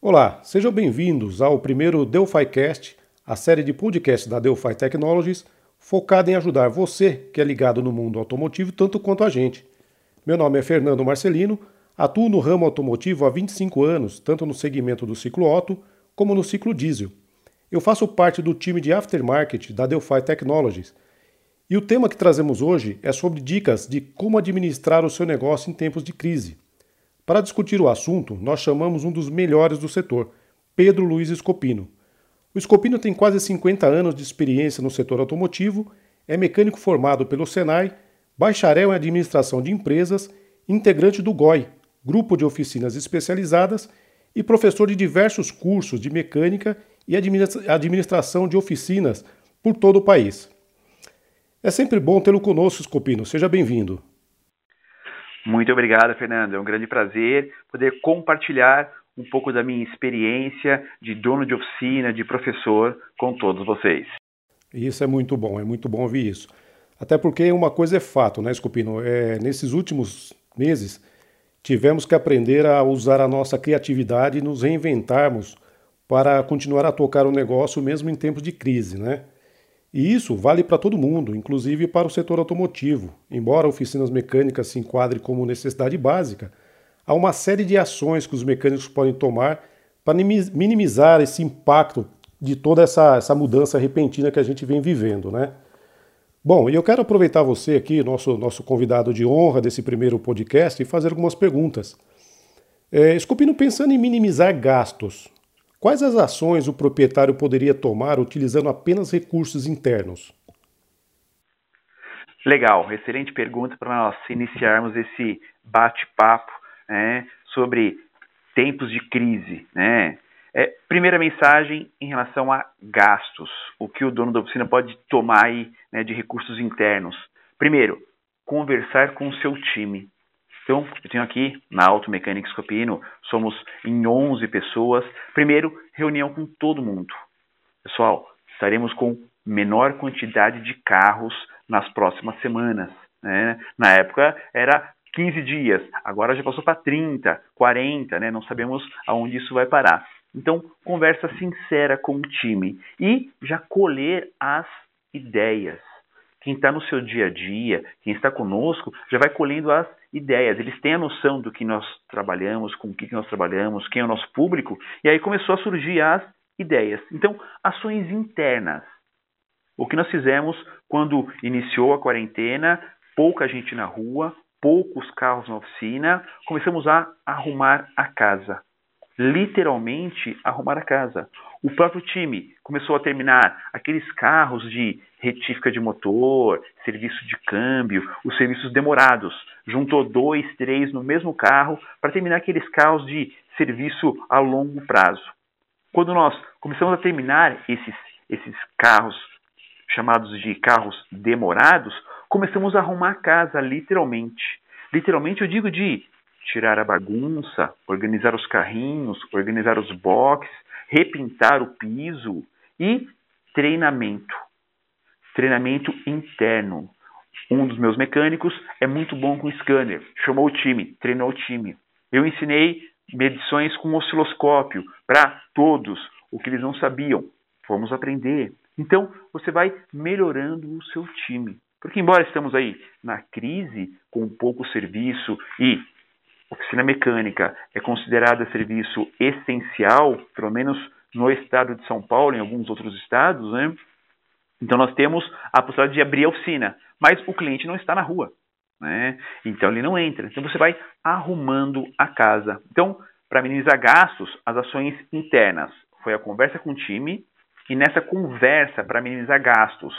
Olá, sejam bem-vindos ao primeiro DelphiCast, a série de podcasts da Delphi Technologies, focada em ajudar você que é ligado no mundo automotivo tanto quanto a gente. Meu nome é Fernando Marcelino, atuo no ramo automotivo há 25 anos, tanto no segmento do ciclo Otto como no ciclo diesel. Eu faço parte do time de aftermarket da Delphi Technologies. E o tema que trazemos hoje é sobre dicas de como administrar o seu negócio em tempos de crise. Para discutir o assunto, nós chamamos um dos melhores do setor, Pedro Luiz Escopino. O Escopino tem quase 50 anos de experiência no setor automotivo, é mecânico formado pelo Senai, bacharel em administração de empresas, integrante do GOI, Grupo de Oficinas Especializadas, e professor de diversos cursos de mecânica e administração de oficinas por todo o país. É sempre bom tê-lo conosco, Escopino. Seja bem-vindo. Muito obrigado, Fernando. É um grande prazer poder compartilhar um pouco da minha experiência de dono de oficina, de professor, com todos vocês. Isso é muito bom, é muito bom ouvir isso. Até porque uma coisa é fato, né, Escopino? É, nesses últimos meses, tivemos que aprender a usar a nossa criatividade e nos reinventarmos para continuar a tocar o negócio mesmo em tempos de crise, né? E isso vale para todo mundo, inclusive para o setor automotivo. Embora oficinas mecânicas se enquadrem como necessidade básica, há uma série de ações que os mecânicos podem tomar para minimizar esse impacto de toda essa, essa mudança repentina que a gente vem vivendo, né? Bom, e eu quero aproveitar você aqui, nosso, nosso convidado de honra desse primeiro podcast, e fazer algumas perguntas. É, pensando em minimizar gastos, Quais as ações o proprietário poderia tomar utilizando apenas recursos internos? Legal, excelente pergunta para nós iniciarmos esse bate-papo né, sobre tempos de crise. Né? É, primeira mensagem em relação a gastos, o que o dono da oficina pode tomar aí, né, de recursos internos. Primeiro, conversar com o seu time. Então, eu tenho aqui na Auto Mecânica Scopino, somos em 11 pessoas. Primeiro, reunião com todo mundo. Pessoal, estaremos com menor quantidade de carros nas próximas semanas. Né? Na época era 15 dias, agora já passou para 30, 40, né? não sabemos aonde isso vai parar. Então, conversa sincera com o time e já colher as ideias. Quem está no seu dia a dia, quem está conosco, já vai colhendo as ideias, eles têm a noção do que nós trabalhamos, com o que nós trabalhamos, quem é o nosso público, e aí começou a surgir as ideias. Então, ações internas. O que nós fizemos quando iniciou a quarentena, pouca gente na rua, poucos carros na oficina, começamos a arrumar a casa. Literalmente arrumar a casa. O próprio time começou a terminar aqueles carros de retífica de motor, serviço de câmbio, os serviços demorados. Juntou dois, três no mesmo carro para terminar aqueles carros de serviço a longo prazo. Quando nós começamos a terminar esses, esses carros chamados de carros demorados, começamos a arrumar a casa, literalmente. Literalmente eu digo de tirar a bagunça, organizar os carrinhos, organizar os boxes, repintar o piso e treinamento. Treinamento interno. Um dos meus mecânicos é muito bom com scanner, chamou o time, treinou o time. Eu ensinei medições com osciloscópio para todos, o que eles não sabiam. Vamos aprender. Então, você vai melhorando o seu time. Porque, embora estamos aí na crise, com pouco serviço e oficina mecânica é considerada serviço essencial, pelo menos no estado de São Paulo, em alguns outros estados, né? Então nós temos a possibilidade de abrir a oficina, mas o cliente não está na rua, né? Então ele não entra. Então você vai arrumando a casa. Então, para minimizar gastos, as ações internas foi a conversa com o time e nessa conversa para minimizar gastos,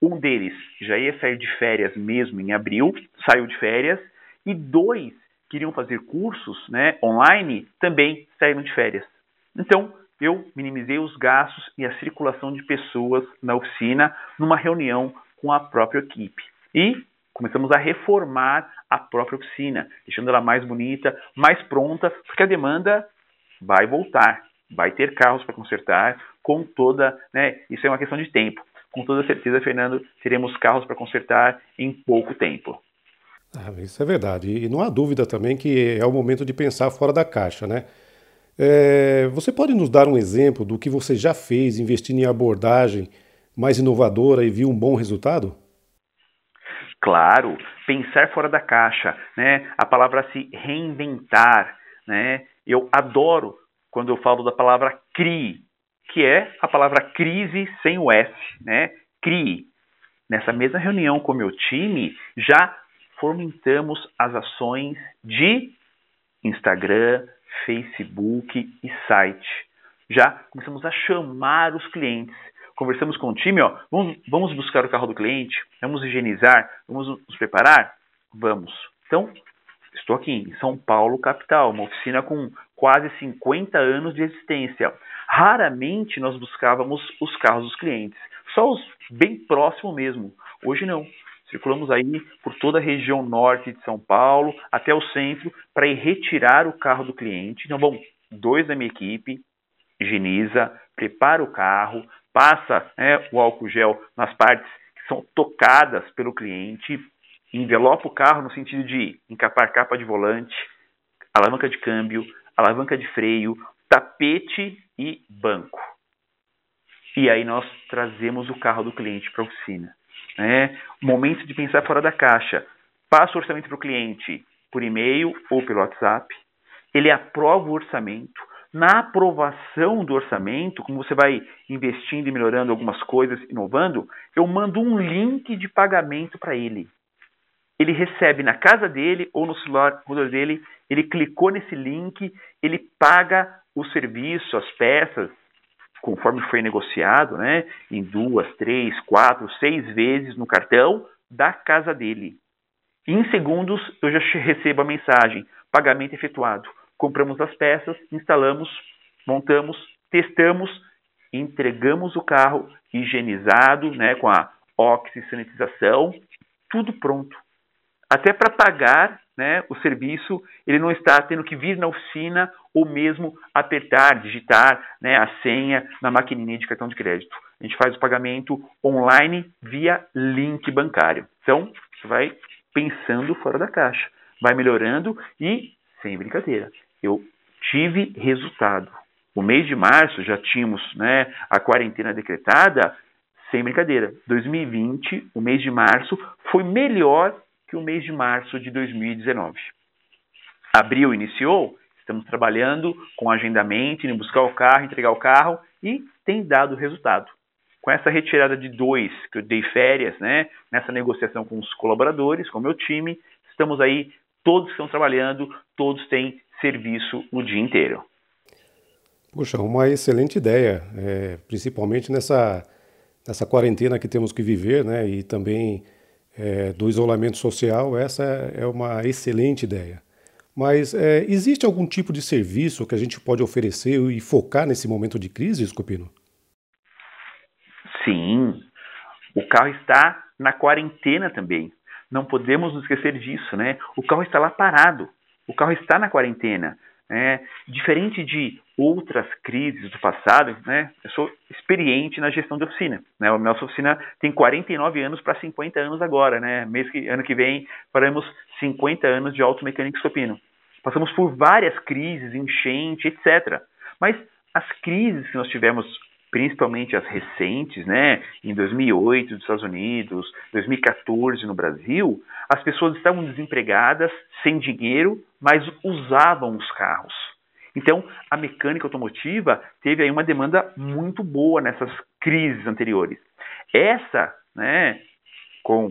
um deles já ia sair de férias mesmo em abril, saiu de férias e dois queriam fazer cursos né, online também saíram de férias. Então, eu minimizei os gastos e a circulação de pessoas na oficina numa reunião com a própria equipe. E começamos a reformar a própria oficina, deixando ela mais bonita, mais pronta, porque a demanda vai voltar, vai ter carros para consertar, com toda, né, isso é uma questão de tempo. Com toda certeza, Fernando, teremos carros para consertar em pouco tempo. Ah, isso é verdade. E não há dúvida também que é o momento de pensar fora da caixa, né? É, você pode nos dar um exemplo do que você já fez investindo em abordagem mais inovadora e viu um bom resultado? Claro, pensar fora da caixa, né? A palavra se reinventar, né? Eu adoro quando eu falo da palavra CRI, que é a palavra crise sem o S, né? CRI. Nessa mesma reunião com o meu time, já fomentamos as ações de Instagram, Facebook e site. Já começamos a chamar os clientes. Conversamos com o time, ó, vamos, vamos buscar o carro do cliente, vamos higienizar, vamos nos preparar? Vamos. Então, estou aqui em São Paulo, capital, uma oficina com quase 50 anos de existência. Raramente nós buscávamos os carros dos clientes, só os bem próximos mesmo. Hoje não. Circulamos aí por toda a região norte de São Paulo até o centro para ir retirar o carro do cliente. Então, bom, dois da minha equipe, higieniza, prepara o carro, passa né, o álcool gel nas partes que são tocadas pelo cliente, envelopa o carro no sentido de encapar capa de volante, alavanca de câmbio, alavanca de freio, tapete e banco. E aí nós trazemos o carro do cliente para a oficina. Né? Momento de pensar fora da caixa. Passa o orçamento para o cliente por e-mail ou pelo WhatsApp. Ele aprova o orçamento. Na aprovação do orçamento, como você vai investindo e melhorando algumas coisas, inovando, eu mando um link de pagamento para ele. Ele recebe na casa dele ou no celular dele, ele clicou nesse link, ele paga o serviço, as peças, conforme foi negociado, né, em duas, três, quatro, seis vezes no cartão da casa dele. Em segundos eu já recebo a mensagem: pagamento efetuado. Compramos as peças, instalamos, montamos, testamos, entregamos o carro higienizado, né, com a oxisanitização, tudo pronto. Até para pagar né, o serviço, ele não está tendo que vir na oficina ou mesmo apertar, digitar né, a senha na maquininha de cartão de crédito. A gente faz o pagamento online via link bancário. Então, você vai pensando fora da caixa, vai melhorando e, sem brincadeira, eu tive resultado. O mês de março já tínhamos né, a quarentena decretada, sem brincadeira. 2020, o mês de março, foi melhor que o mês de março de 2019. Abril iniciou, Estamos trabalhando com agendamento, indo buscar o carro, entregar o carro e tem dado resultado. Com essa retirada de dois que eu dei férias, né, nessa negociação com os colaboradores, com o meu time, estamos aí, todos estão trabalhando, todos têm serviço o dia inteiro. Puxa, uma excelente ideia, é, principalmente nessa, nessa quarentena que temos que viver, né, e também é, do isolamento social, essa é uma excelente ideia. Mas é, existe algum tipo de serviço que a gente pode oferecer e focar nesse momento de crise, Escopino? Sim. O carro está na quarentena também. Não podemos nos esquecer disso, né? O carro está lá parado. O carro está na quarentena. Né? Diferente de outras crises do passado, né? Eu sou experiente na gestão de oficina. Né? A nossa oficina tem 49 anos para 50 anos agora, né? Mês que, ano que vem faremos 50 anos de automecânica Escopino. Passamos por várias crises, enchente, etc. Mas as crises que nós tivemos, principalmente as recentes, né, em 2008 nos Estados Unidos, 2014 no Brasil, as pessoas estavam desempregadas, sem dinheiro, mas usavam os carros. Então, a mecânica automotiva teve aí uma demanda muito boa nessas crises anteriores. Essa, né, com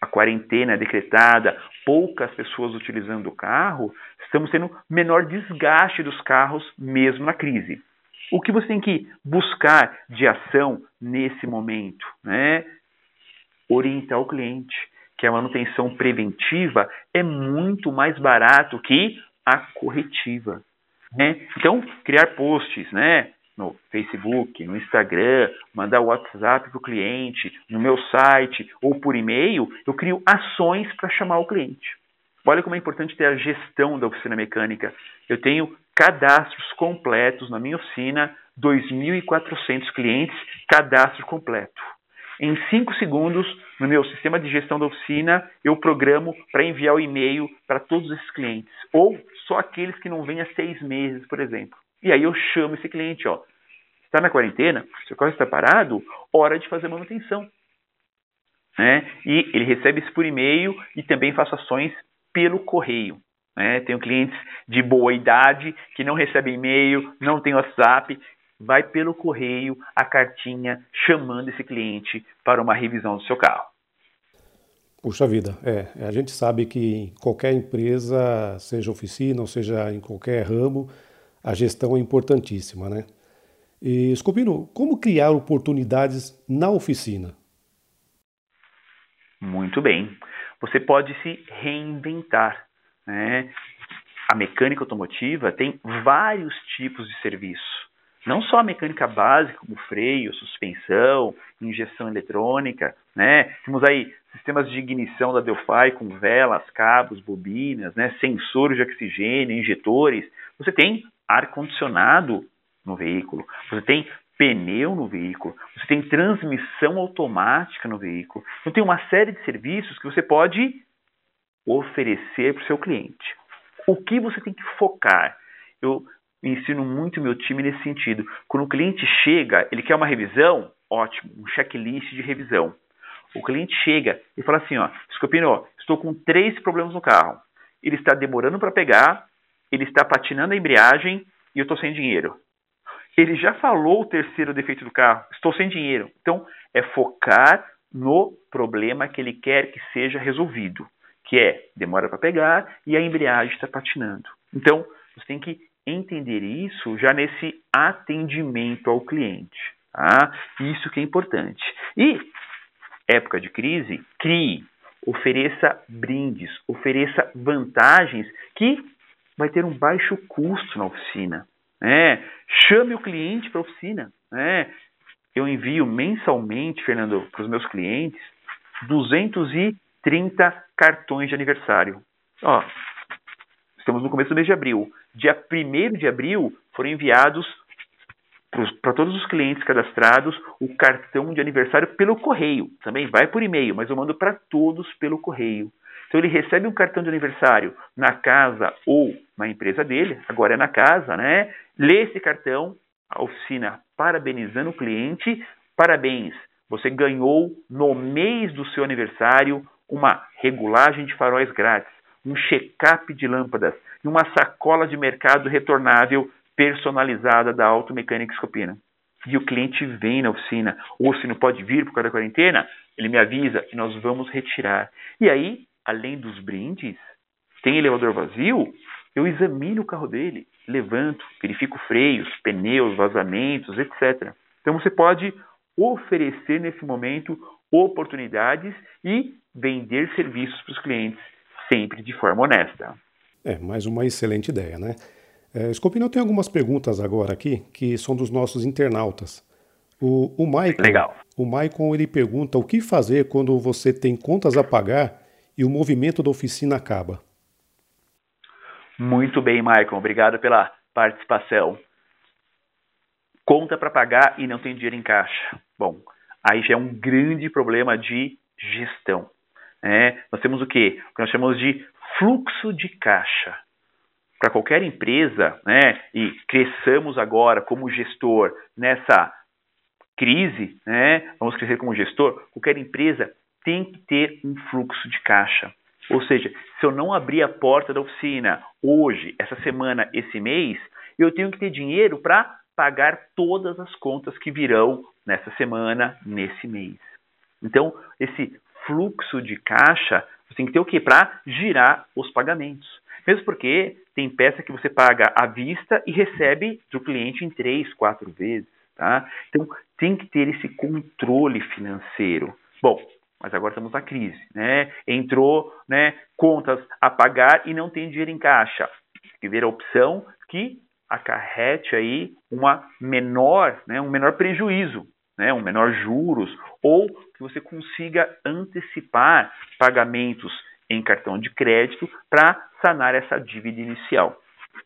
a quarentena decretada, poucas pessoas utilizando o carro, estamos tendo menor desgaste dos carros mesmo na crise. O que você tem que buscar de ação nesse momento? Né? Orientar o cliente que a manutenção preventiva é muito mais barato que a corretiva. Né? Então, criar posts, né? no Facebook, no Instagram, mandar WhatsApp para o cliente, no meu site ou por e-mail, eu crio ações para chamar o cliente. Olha como é importante ter a gestão da oficina mecânica. Eu tenho cadastros completos na minha oficina, 2.400 clientes, cadastro completo. Em 5 segundos, no meu sistema de gestão da oficina, eu programo para enviar o e-mail para todos esses clientes. Ou só aqueles que não vêm há seis meses, por exemplo. E aí eu chamo esse cliente, ó. Está na quarentena? Seu carro está parado? Hora de fazer manutenção. Né? E ele recebe isso por e-mail e também faço ações pelo correio. Né? Tenho clientes de boa idade que não recebem e-mail, não tem WhatsApp, vai pelo correio a cartinha chamando esse cliente para uma revisão do seu carro. Puxa vida, é. A gente sabe que em qualquer empresa, seja oficina ou seja em qualquer ramo, a gestão é importantíssima, né? E, Scopino, como criar oportunidades na oficina? Muito bem. Você pode se reinventar. Né? A mecânica automotiva tem vários tipos de serviço. Não só a mecânica básica, como freio, suspensão, injeção eletrônica, né? Temos aí sistemas de ignição da Delphi com velas, cabos, bobinas, né? sensores de oxigênio, injetores. Você tem ar-condicionado no veículo, você tem pneu no veículo, você tem transmissão automática no veículo. Então tem uma série de serviços que você pode oferecer para o seu cliente. O que você tem que focar? Eu ensino muito meu time nesse sentido. Quando o cliente chega, ele quer uma revisão, ótimo, um checklist de revisão. O cliente chega e fala assim, ó, Scopino, estou com três problemas no carro. Ele está demorando para pegar, ele está patinando a embreagem e eu estou sem dinheiro. Ele já falou o terceiro defeito do carro, estou sem dinheiro. Então, é focar no problema que ele quer que seja resolvido que é demora para pegar e a embreagem está patinando. Então, você tem que entender isso já nesse atendimento ao cliente. Tá? Isso que é importante. E, época de crise, crie, ofereça brindes, ofereça vantagens que vai ter um baixo custo na oficina. Né? Chame o cliente para a oficina. Né? Eu envio mensalmente, Fernando, para os meus clientes 200 e 30 cartões de aniversário. Ó, estamos no começo do mês de abril. Dia 1 de abril foram enviados para todos os clientes cadastrados o cartão de aniversário pelo correio. Também vai por e-mail, mas eu mando para todos pelo correio. Então ele recebe um cartão de aniversário na casa ou na empresa dele, agora é na casa, né? Lê esse cartão, a oficina parabenizando o cliente, parabéns, você ganhou no mês do seu aniversário uma regulagem de faróis grátis, um check-up de lâmpadas e uma sacola de mercado retornável personalizada da Automecânica Escopina. E o cliente vem na oficina, ou se não pode vir por causa da quarentena, ele me avisa e nós vamos retirar. E aí, além dos brindes, tem elevador vazio, eu examino o carro dele, levanto, verifico freios, pneus, vazamentos, etc. Então você pode oferecer nesse momento oportunidades e vender serviços para os clientes, sempre de forma honesta. É, mais uma excelente ideia, né? É, Scopino tem algumas perguntas agora aqui que são dos nossos internautas. O, o Maicon, Legal. O Maicon ele pergunta o que fazer quando você tem contas a pagar e o movimento da oficina acaba. Muito bem, Maicon. Obrigado pela participação. Conta para pagar e não tem dinheiro em caixa. Bom, aí já é um grande problema de gestão. Né? Nós temos o que? O que nós chamamos de fluxo de caixa. Para qualquer empresa, né, e cresçamos agora como gestor nessa crise, né, vamos crescer como gestor, qualquer empresa tem que ter um fluxo de caixa. Ou seja, se eu não abrir a porta da oficina hoje, essa semana, esse mês, eu tenho que ter dinheiro para pagar todas as contas que virão nessa semana, nesse mês. Então, esse fluxo de caixa, você tem que ter o quê? Para girar os pagamentos. Mesmo porque tem peça que você paga à vista e recebe do cliente em três, quatro vezes. Tá? Então, tem que ter esse controle financeiro. Bom, mas agora estamos na crise. Né? Entrou né, contas a pagar e não tem dinheiro em caixa. Que ver a opção que acarrete aí uma menor, né, um menor prejuízo né, um menor juros, ou que você consiga antecipar pagamentos em cartão de crédito para sanar essa dívida inicial,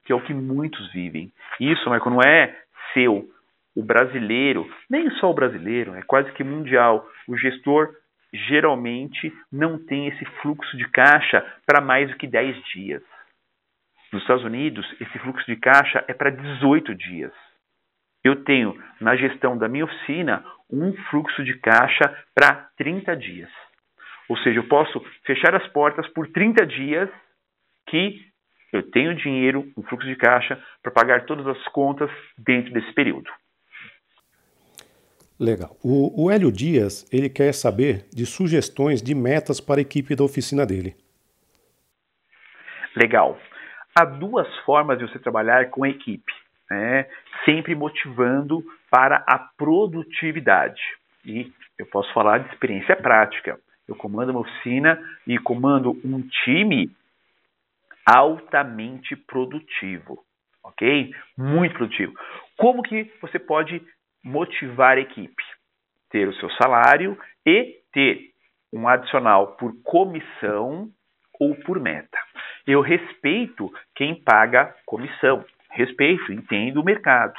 que é o que muitos vivem. Isso, Marco, não é seu. o brasileiro, nem só o brasileiro, é quase que mundial, o gestor geralmente não tem esse fluxo de caixa para mais do que 10 dias. Nos Estados Unidos, esse fluxo de caixa é para 18 dias. Eu tenho na gestão da minha oficina um fluxo de caixa para 30 dias. Ou seja, eu posso fechar as portas por 30 dias que eu tenho dinheiro, um fluxo de caixa para pagar todas as contas dentro desse período. Legal. O, o Hélio Dias, ele quer saber de sugestões de metas para a equipe da oficina dele. Legal. Há duas formas de você trabalhar com a equipe, né? sempre motivando para a produtividade. E eu posso falar de experiência prática. Eu comando uma oficina e comando um time altamente produtivo, ok? Muito produtivo. Como que você pode motivar a equipe, ter o seu salário e ter um adicional por comissão ou por meta. Eu respeito quem paga comissão, respeito, entendo o mercado.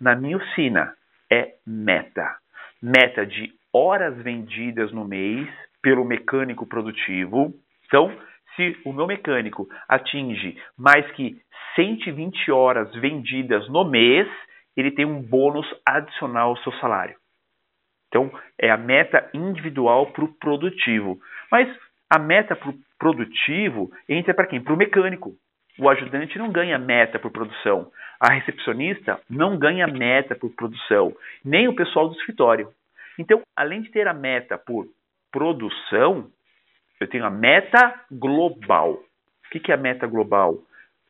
Na minha oficina é meta. Meta de horas vendidas no mês pelo mecânico produtivo. Então, se o meu mecânico atinge mais que 120 horas vendidas no mês, ele tem um bônus adicional ao seu salário. Então, é a meta individual para o produtivo. Mas a meta para o produtivo entra para quem? Para o mecânico. O ajudante não ganha meta por produção. A recepcionista não ganha meta por produção. Nem o pessoal do escritório. Então, além de ter a meta por produção, eu tenho a meta global. O que é a meta global?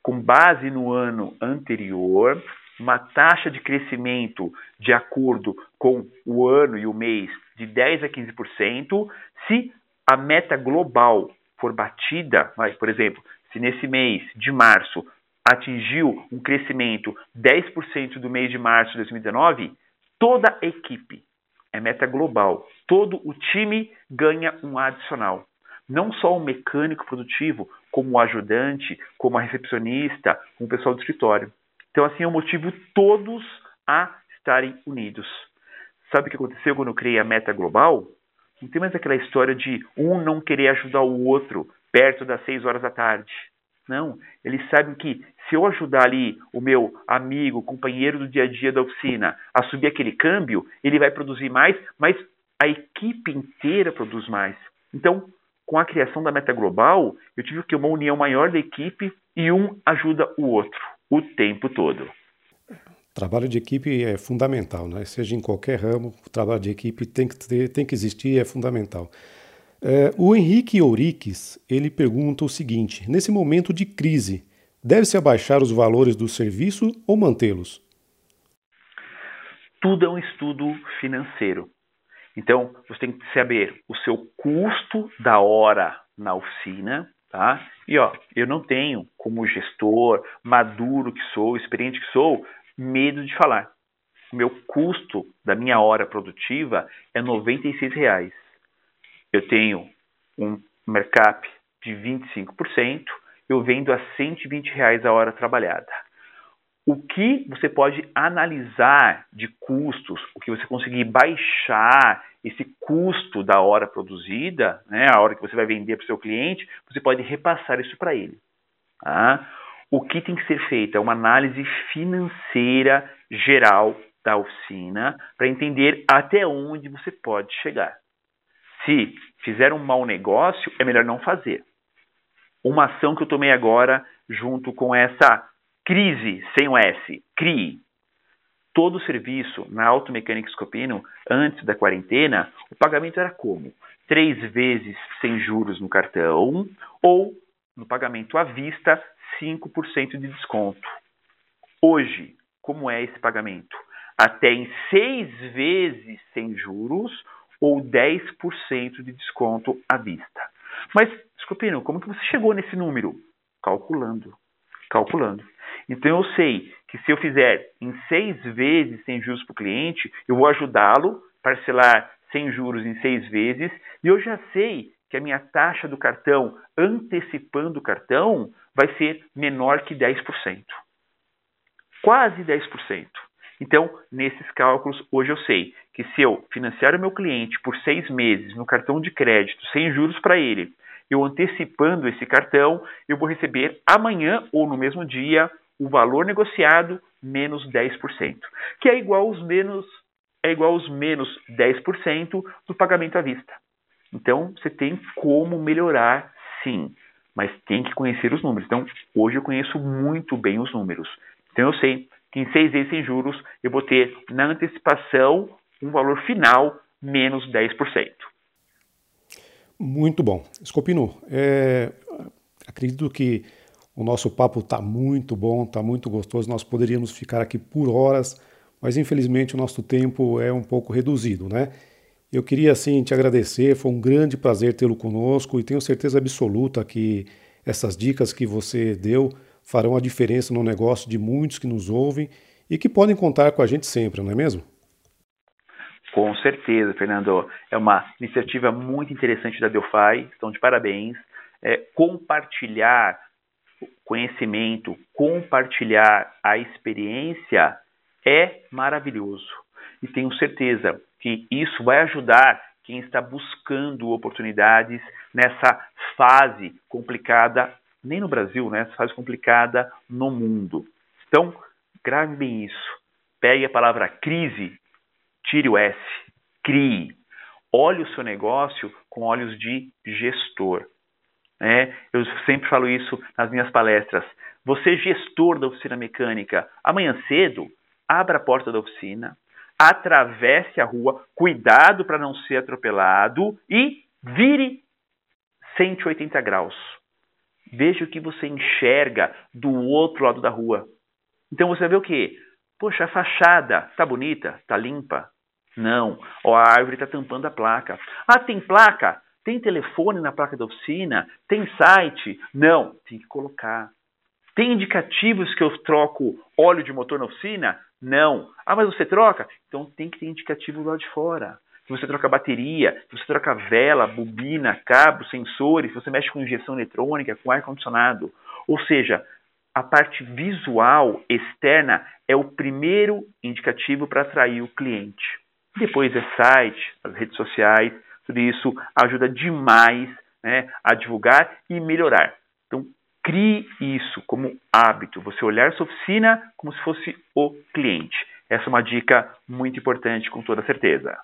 Com base no ano anterior, uma taxa de crescimento de acordo com o ano e o mês de 10 a 15%, se a meta global for batida, por exemplo, se nesse mês de março atingiu um crescimento 10% do mês de março de 2019, toda a equipe, é meta global, todo o time ganha um adicional. Não só o mecânico produtivo, como o ajudante, como a recepcionista, como o pessoal do escritório. Então, assim, eu motivo todos a estarem unidos. Sabe o que aconteceu quando eu criei a meta global? Não tem mais aquela história de um não querer ajudar o outro perto das seis horas da tarde. Não, eles sabem que se eu ajudar ali o meu amigo, companheiro do dia a dia da oficina a subir aquele câmbio, ele vai produzir mais, mas a equipe inteira produz mais. Então, com a criação da meta global, eu tive que uma união maior da equipe e um ajuda o outro o tempo todo. Trabalho de equipe é fundamental, né? seja em qualquer ramo, o trabalho de equipe tem que, ter, tem que existir, é fundamental. É, o Henrique Ouriques, ele pergunta o seguinte, nesse momento de crise, deve-se abaixar os valores do serviço ou mantê-los? Tudo é um estudo financeiro. Então, você tem que saber o seu custo da hora na oficina, Tá? E ó, eu não tenho, como gestor, maduro que sou, experiente que sou, medo de falar. O meu custo da minha hora produtiva é R$ 96. Eu tenho um markup de 25%, eu vendo a 120 reais a hora trabalhada. O que você pode analisar de custos, o que você conseguir baixar esse custo da hora produzida, né, a hora que você vai vender para o seu cliente, você pode repassar isso para ele. Tá? O que tem que ser feito é uma análise financeira geral da oficina para entender até onde você pode chegar. Se fizer um mau negócio, é melhor não fazer. Uma ação que eu tomei agora, junto com essa crise sem o S, CRI, todo o serviço na Automecânica Scopino, antes da quarentena, o pagamento era como? Três vezes sem juros no cartão ou, no pagamento à vista, 5% de desconto. Hoje, como é esse pagamento? Até em seis vezes sem juros ou 10% de desconto à vista. Mas, Scopino, como que você chegou nesse número? Calculando. Calculando. Então eu sei que se eu fizer em seis vezes sem juros para o cliente, eu vou ajudá-lo a parcelar sem juros em seis vezes, e eu já sei que a minha taxa do cartão, antecipando o cartão, vai ser menor que 10%. Quase 10%. Então, nesses cálculos, hoje eu sei que se eu financiar o meu cliente por seis meses no cartão de crédito, sem juros para ele, eu antecipando esse cartão, eu vou receber amanhã ou no mesmo dia o valor negociado menos 10%, que é igual aos menos é igual aos menos 10% do pagamento à vista. Então, você tem como melhorar, sim, mas tem que conhecer os números. Então, hoje eu conheço muito bem os números. Então, eu sei que em seis vezes sem juros eu vou ter na antecipação um valor final menos 10%. Muito bom. Scopino, é, acredito que o nosso papo está muito bom, está muito gostoso. Nós poderíamos ficar aqui por horas, mas infelizmente o nosso tempo é um pouco reduzido, né? Eu queria assim te agradecer, foi um grande prazer tê-lo conosco e tenho certeza absoluta que essas dicas que você deu farão a diferença no negócio de muitos que nos ouvem e que podem contar com a gente sempre, não é mesmo? Com certeza, Fernando. É uma iniciativa muito interessante da Delphi, estão de parabéns. É, compartilhar conhecimento, compartilhar a experiência é maravilhoso. E tenho certeza que isso vai ajudar quem está buscando oportunidades nessa fase complicada, nem no Brasil, né? Essa fase complicada no mundo. Então, grave bem isso. Pegue a palavra crise Tire o S, crie. Olhe o seu negócio com olhos de gestor. É, eu sempre falo isso nas minhas palestras. Você, gestor da oficina mecânica, amanhã cedo, abra a porta da oficina, atravesse a rua, cuidado para não ser atropelado e vire 180 graus. Veja o que você enxerga do outro lado da rua. Então você ver o quê? Poxa, a fachada está bonita, está limpa, não. Ó, a árvore está tampando a placa. Ah, tem placa? Tem telefone na placa da oficina? Tem site? Não. Tem que colocar. Tem indicativos que eu troco óleo de motor na oficina? Não. Ah, mas você troca? Então tem que ter indicativo lá de fora. Se você troca bateria, se você troca vela, bobina, cabo, sensores, se você mexe com injeção eletrônica, com ar-condicionado. Ou seja, a parte visual externa é o primeiro indicativo para atrair o cliente. Depois é site, as redes sociais, tudo isso ajuda demais né, a divulgar e melhorar. Então, crie isso como hábito, você olhar sua oficina como se fosse o cliente. Essa é uma dica muito importante, com toda certeza.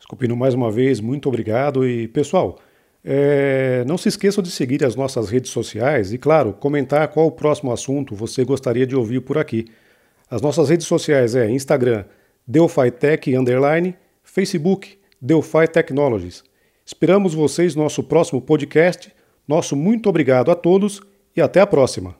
Escopino, mais uma vez, muito obrigado. E, pessoal, é, não se esqueçam de seguir as nossas redes sociais e, claro, comentar qual o próximo assunto você gostaria de ouvir por aqui. As nossas redes sociais é Instagram, Delphi Tech Underline, Facebook, Delphi Technologies. Esperamos vocês no nosso próximo podcast. Nosso muito obrigado a todos e até a próxima.